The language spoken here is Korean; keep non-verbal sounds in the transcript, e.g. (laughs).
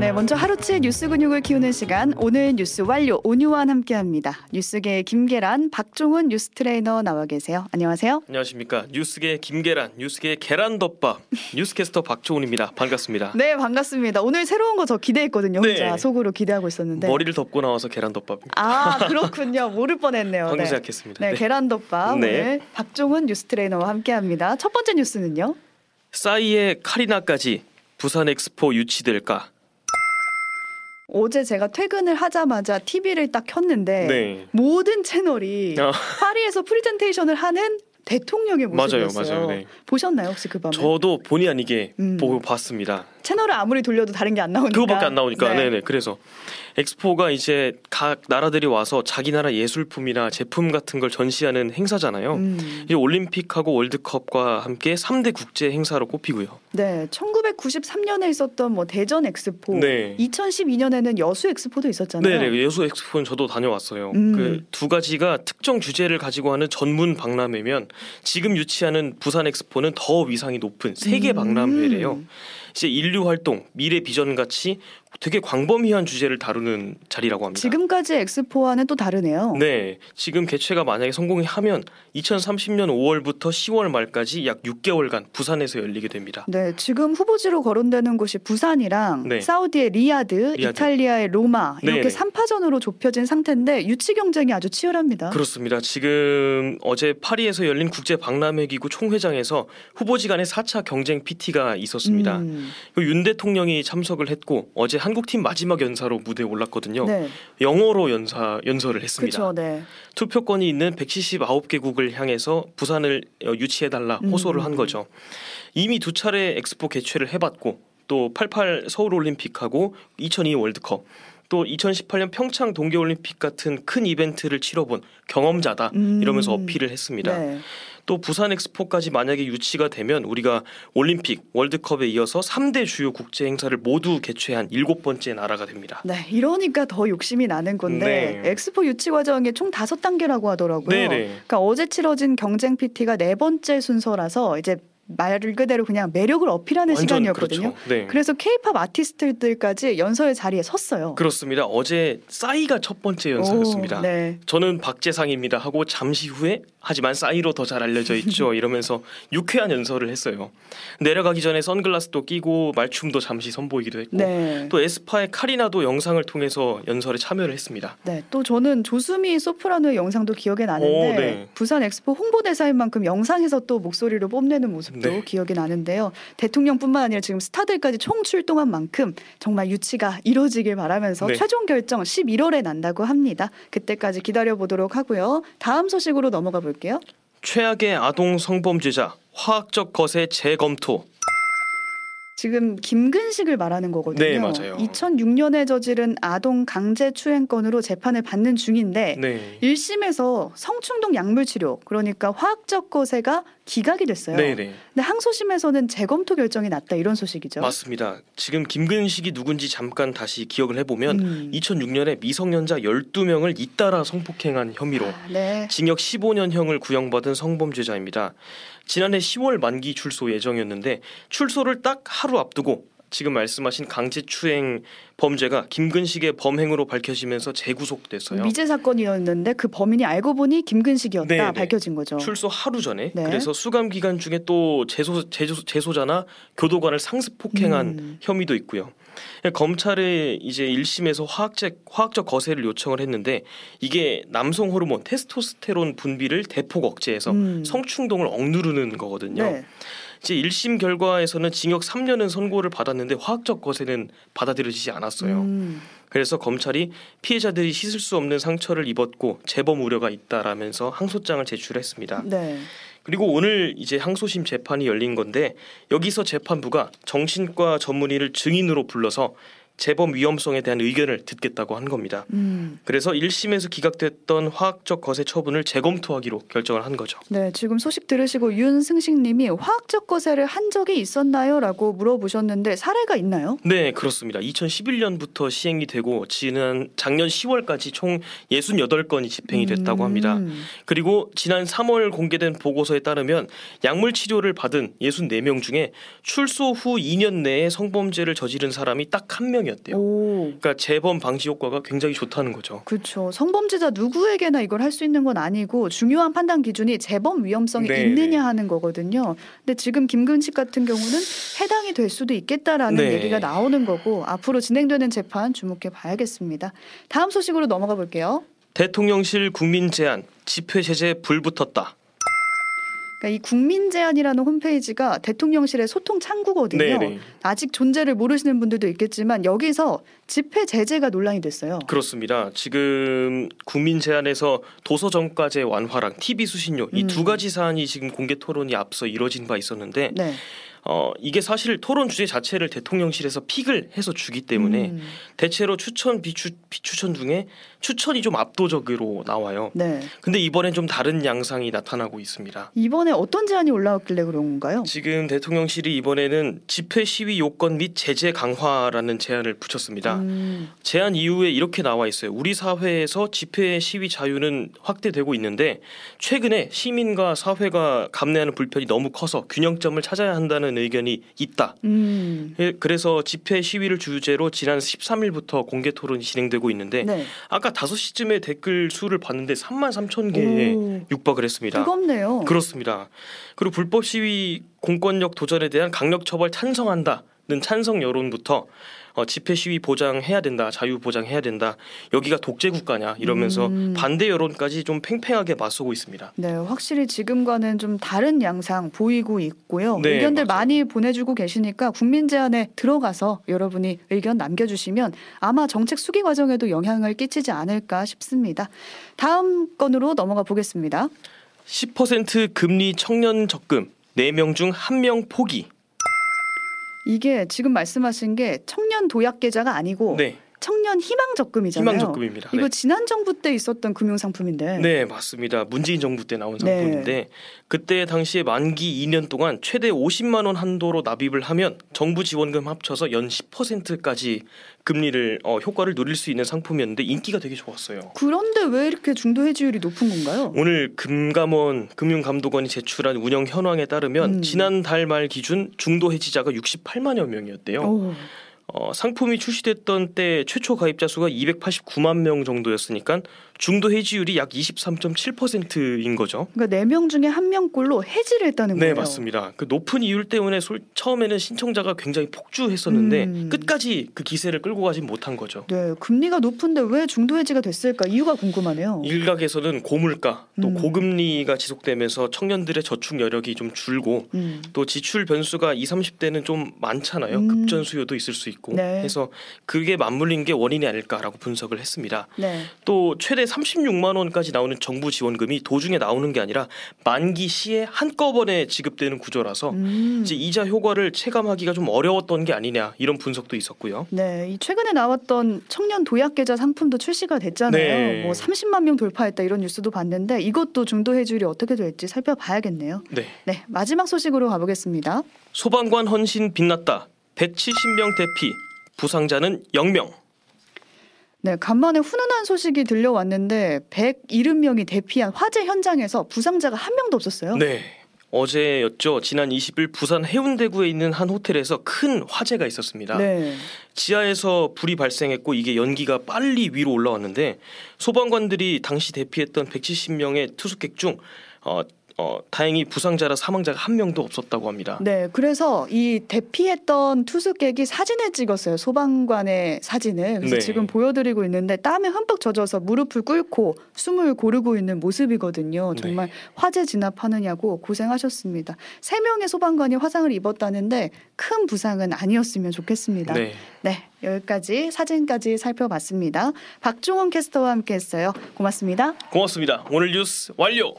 네, 먼저 하루치 뉴스 근육을 키우는 시간 오늘 뉴스 완료 오뉴완 함께합니다. 뉴스계 김계란, 박종훈 뉴스 트레이너 나와 계세요. 안녕하세요. 안녕하십니까 뉴스계 김계란, 뉴스계 계란덮밥 (laughs) 뉴스캐스터 박종훈입니다. 반갑습니다. 네, 반갑습니다. 오늘 새로운 거 저 기대했거든요. 혼자 네. 속으로 기대하고 있었는데. 머리를 덮고 나와서 계란덮밥. 아, 그렇군요. 모를 뻔했네요. 방금 네. 생각했습니다. 네, 네. 계란덮밥 네. 오늘 박종훈 뉴스 트레이너와 함께합니다. 첫 번째 뉴스는요. 싸이에 카리나까지 부산 엑스포 유치될까? 어제 제가 퇴근을 하자마자 TV를 딱 켰는데 네. 모든 채널이 아. 파리에서 프리젠테이션을 하는 대통령의 맞아요, 모습이었어요. 맞아요. 네. 보셨나요 혹시 그 밤에? 저도 본의 아니게 음. 보고 봤습니다. 채널을 아무리 돌려도 다른 게 안 나오니까. 그거밖에 안 나오니까. 네. 네. 네 그래서 엑스포가 이제 각 나라들이 와서 자기 나라 예술품이나 제품 같은 걸 전시하는 행사잖아요. 음. 이 올림픽하고 월드컵과 함께 3대 국제 행사로 꼽히고요. 네, 1993년에 있었던 뭐 대전 엑스포, 네. 2012년에는 여수 엑스포도 있었잖아요. 네네 여수 엑스포는 저도 다녀왔어요. 음. 그두 가지가 특정 주제를 가지고 하는 전문 박람회면 지금 유치하는 부산 엑스포는 더 위상이 높은 세계 음. 박람회래요. 이제 인류 활동, 미래 비전 같이 되게 광범위한 주제를 다루는 자리라고 합니다. 지금까지 엑스포와는 또 다르네요. 네, 지금 개최가 만약에 성공하면 2030년 5월부터 10월 말까지 약 6개월간 부산에서 열리게 됩니다. 네, 지금 후보지로 거론되는 곳이 부산이랑 네. 사우디의 리야드, 리야드. 이탈리아의 로마 이렇게 네, 네. 삼 3파전으로 좁혀진 상태인데 유치 경쟁이 아주 치열합니다. 그렇습니다. 지금 어제 파리에서 열린 국제 박람회 기구 총회장에서 후보지 간의 4차 경쟁 PT가 있었습니다. 음, 그 윤 대통령이 참석을 했고 어제 한국팀 마지막 연사로 무대에 올랐거든요. 네, 영어로 연사 연설을 했습니다. 그렇죠. 네. 투표권이 있는 179개국을 향해서 부산을 어, 유치해 달라 호소를 한 음. 거죠. 이미 두 차례 엑스포 개최를 해봤고 또 88 서울 올림픽하고 2002 월드컵 또 2018년 평창 동계올림픽 같은 큰 이벤트를 치러본 경험자다 음. 이러면서 어필을 했습니다. 네. 또 부산 엑스포까지 만약에 유치가 되면 우리가 올림픽, 월드컵에 이어서 3대 주요 국제 행사를 모두 개최한 일곱 번째 나라가 됩니다. 네, 이러니까 더 욕심이 나는 건데 네. 엑스포 유치 과정이 총 다섯 단계라고 하더라고요. 네네. 그러니까 어제 치러진 경쟁 PT가 네 번째 순서라서 이제 말 그대로 그냥 매력을 어필하는 시간이었거든요. 그렇죠. 네. 그래서 케이팝 아티스트들까지 연설 자리에 섰어요. 그렇습니다. 어제 싸이가 첫 번째. 오, 네. 저는 박재상입니다 하고 잠시 후에 하지만 싸이로 더 잘 알려져 있죠 (laughs) 이러면서 유쾌한 연설을 했어요. 내려가기 전에 선글라스도 끼고 말춤도 잠시 선보이기도 했고 네. 또 에스파의 카리나도 영상을 통해서 연설에 참여를 했습니다. 네, 또 저는 조수미 소프라노의 영상도 기억에 나는데 오, 네. 부산 엑스포 홍보대사인 만큼 영상에서 또 목소리를 뽐내는 모습도 네. 기억이 나는데요. 대통령뿐만 아니라 지금 스타들까지 총 출동한 만큼 정말 유치가 이뤄지길 바라면서 네. 최종 결정 11월에 난다고 합니다. 그때까지 기다려 보도록 하고요. 다음 소식으로 넘어가 볼게요. 최악의 아동 성범죄자 화학적 거세 재검토. 지금 김근식을 말하는 거거든요. 네, 맞아요. 2006년에 저지른 아동 강제 추행 건으로 재판을 받는 중인데 네. 1심에서 성충동 약물 치료 그러니까 화학적 거세가 기각이 됐어요. 네, 네. 근데 항소심에서는 재검토 결정이 났다 이런 소식이죠. 맞습니다. 지금 김근식이 누군지 잠깐 다시 기억을 해보면 음. 2006년에 미성년자 12명을 잇따라 성폭행한 혐의로 아, 네. 징역 15년형을 구형받은 성범죄자입니다. 지난해 10월 만기 출소 예정이었는데 출소를 딱 하루 앞두고 지금 말씀하신 강제추행 범죄가 김근식의 범행으로 밝혀지면서 재구속됐어요. 미제 사건이었는데 그 범인이 알고 보니 김근식이었다 네, 네. 밝혀진 거죠. 출소 하루 전에 네. 그래서 수감 기간 중에 또 재소, 재소, 재소 자나 교도관을 상습 폭행한 음. 혐의도 있고요. 검찰에 이제 1심에서 화학적 화학적 거세를 요청을 했는데 이게 남성 호르몬 테스토스테론 분비를 대폭 억제해서 음. 성충동을 억누르는 거거든요. 네. 이제 1심 결과에서는 징역 3년은 선고를 받았는데 화학적 거세는 받아들여지지 않았어요. 음. 그래서 검찰이 피해자들이 씻을 수 없는 상처를 입었고 재범 우려가 있다라면서 항소장을 제출했습니다. 네. 그리고 오늘 이제 항소심 재판이 열린 건데 여기서 재판부가 정신과 전문의를 증인으로 불러서 재범 위험성에 대한 의견을 듣겠다고 한 겁니다. 음. 그래서 1심에서 기각됐던 화학적 거세 처분을 재검토하기로 결정을 한 거죠. 네, 지금 소식 들으시고 윤승식님이 화학적 거세를 한 적이 있었나요?라고 물어보셨는데 사례가 있나요? 네, 그렇습니다. 2011년부터 시행이 되고 지난 작년 10월까지 총 68건이 집행이 됐다고 합니다. 음. 그리고 지난 3월 공개된 보고서에 따르면 약물 치료를 받은 64명 중에 출소 후 2년 내에 성범죄를 저지른 사람이 딱 한 명이 3명이었대요. 오. 그러니까 재범 방지 효과가 굉장히 좋다는 거죠. 그렇죠. 성범죄자 누구에게나 이걸 할 수 있는 건 아니고 중요한 판단 기준이 재범 위험성이 네, 있느냐 하는 거거든요. 근데 지금 김근식 같은 경우는 해당이 될 수도 있겠다라는 네. 얘기가 나오는 거고 앞으로 진행되는 재판 주목해 봐야겠습니다. 다음 소식으로 넘어가 볼게요. 대통령실 국민 제안 집회 제재 불 붙었다. 그러니까 이 국민 제안이라는 홈페이지가 대통령실의 소통 창구거든요. 네네. 아직 존재를 모르시는 분들도 있겠지만 여기서 집회 제재가 논란이 됐어요. 그렇습니다. 지금 국민 제안에서 도서 정가제 완화랑 TV 수신료 이 음. 두 가지 사안이 지금 공개 토론이 앞서 이뤄진 바 있었는데 네. 어 이게 사실 토론 주제 자체를 대통령실에서 픽을 해서 주기 때문에 음, 대체로 추천 비추 비추천 중에 추천이 좀 압도적으로 나와요. 네. 근데 이번엔 좀 다른 양상이 나타나고 있습니다. 이번에 어떤 제안이 올라왔길래 그런 건가요? 지금 대통령실이 이번에는 집회 시위 요건 및 제재 강화라는 제안을 붙였습니다. 음, 제안 이후에 이렇게 나와 있어요. 우리 사회에서 집회 시위 자유는 확대되고 있는데 최근에 시민과 사회가 감내하는 불편이 너무 커서 균형점을 찾아야 한다는 의견이 있다. 음, 예, 그래서 집회 시위를 주제로 지난 13일부터 공개 토론이 진행되고 있는데 네. 아까 5시쯤에 댓글 수를 봤는데 3만 3천 개에 오, 육박을 했습니다. 뜨겁네요. 그렇습니다. 그리고 불법 시위 공권력 도전에 대한 강력 처벌 찬성한다는 찬성 여론부터 어, 집회 시위 보장해야 된다, 자유 보장해야 된다. 여기가 독재 국가냐 이러면서 음. 반대 여론까지 좀 팽팽하게 맞서고 있습니다. 네, 확실히 지금과는 좀 다른 양상 보이고 있고요. 네, 의견들 맞아요. 많이 보내주고 계시니까 국민 제안에 들어가서 여러분이 의견 남겨주시면 아마 정책 수기 과정에도 영향을 끼치지 않을까 싶습니다. 다음 건으로 넘어가 보겠습니다. 10% 금리 청년 적금 4명 중 1명 포기. 이게 지금 말씀하신 게 청년 도약 계좌가 아니고 네, 청년 희망 적금이잖아요. 희망 적금입니다. 이거 네. 지난 정부 때 있었던 금융 상품인데. 네, 맞습니다. 문재인 정부 때 나온 네. 상품인데 그때 당시에 만기 2년 동안 최대 50만 원 한도로 납입을 하면 정부 지원금 합쳐서 연 10%까지 금리를 어, 효과를 누릴 수 있는 상품이었는데 인기가 되게 좋았어요. 그런데 왜 이렇게 중도 해지율이 높은 건가요? 오늘 금감원 금융감독원이 제출한 운영 현황에 따르면 음. 지난달 말 기준 중도 해지자가 68만여 명이었대요. 오, 어, 상품이 출시됐던 때 최초 가입자 수가 289만 명 정도였으니까 중도 해지율이 약 23.7%인 거죠. 그러니까 네 명 중에 한 명꼴로 해지를 했다는 네 거예요. 맞습니다. 그 높은 이율 때문에 솔- 처음에는 신청자가 굉장히 폭주했었는데 음. 끝까지 그 기세를 끌고 가진 못한 거죠. 네, 금리가 높은데 왜 중도 해지가 됐을까 이유가 궁금하네요. 일각에서는 고물가 또 음. 고금리가 지속되면서 청년들의 저축 여력이 좀 줄고 음. 또 지출 변수가 20, 30대는 좀 많잖아요. 음. 급전 수요도 있을 수 있고 네. 해서 그게 맞물린 게 원인이 아닐까라고 분석을 했습니다. 네. 또 최대 36만 원까지 나오는 정부 지원금이 도중에 나오는 게 아니라 만기 시에 한꺼번에 지급되는 구조라서 음. 이제 이자 효과를 체감하기가 좀 어려웠던 게 아니냐 이런 분석도 있었고요. 네, 이 최근에 나왔던 청년 도약 계좌 상품도 출시가 됐잖아요. 네. 뭐 30만 명 돌파했다 이런 뉴스도 봤는데 이것도 중도 해지율이 어떻게 될지 살펴봐야겠네요. 네. 네, 마지막 소식으로 가보겠습니다. 소방관 헌신 빛났다. 170명 대피. 부상자는 0명. 네, 간만에 훈훈한 소식이 들려왔는데 170명이 대피한 화재 현장에서 부상자가 한 명도 없었어요. 네. 어제였죠. 지난 20일 부산 해운대구에 있는 한 호텔에서 큰 화재가 있었습니다. 네. 지하에서 불이 발생했고 이게 연기가 빨리 위로 올라왔는데 소방관들이 당시 대피했던 170명의 투숙객 중 어, 어, 다행히 부상자라 사망자가 한 명도 없었다고 합니다. 네, 그래서 이 대피했던 투숙객이 사진을 찍었어요. 소방관의 사진을. 그래서 네. 지금 보여드리고 있는데 땀에 흠뻑 젖어서 무릎을 꿇고 숨을 고르고 있는 모습이거든요. 정말 네. 화재 진압하느냐고 고생하셨습니다. 세 명의 소방관이 화상을 입었다는데 큰 부상은 아니었으면 좋겠습니다. 네. 네, 여기까지 사진까지 살펴봤습니다. 박종원 캐스터와 함께했어요. 고맙습니다. 고맙습니다. 오늘 뉴스 완료.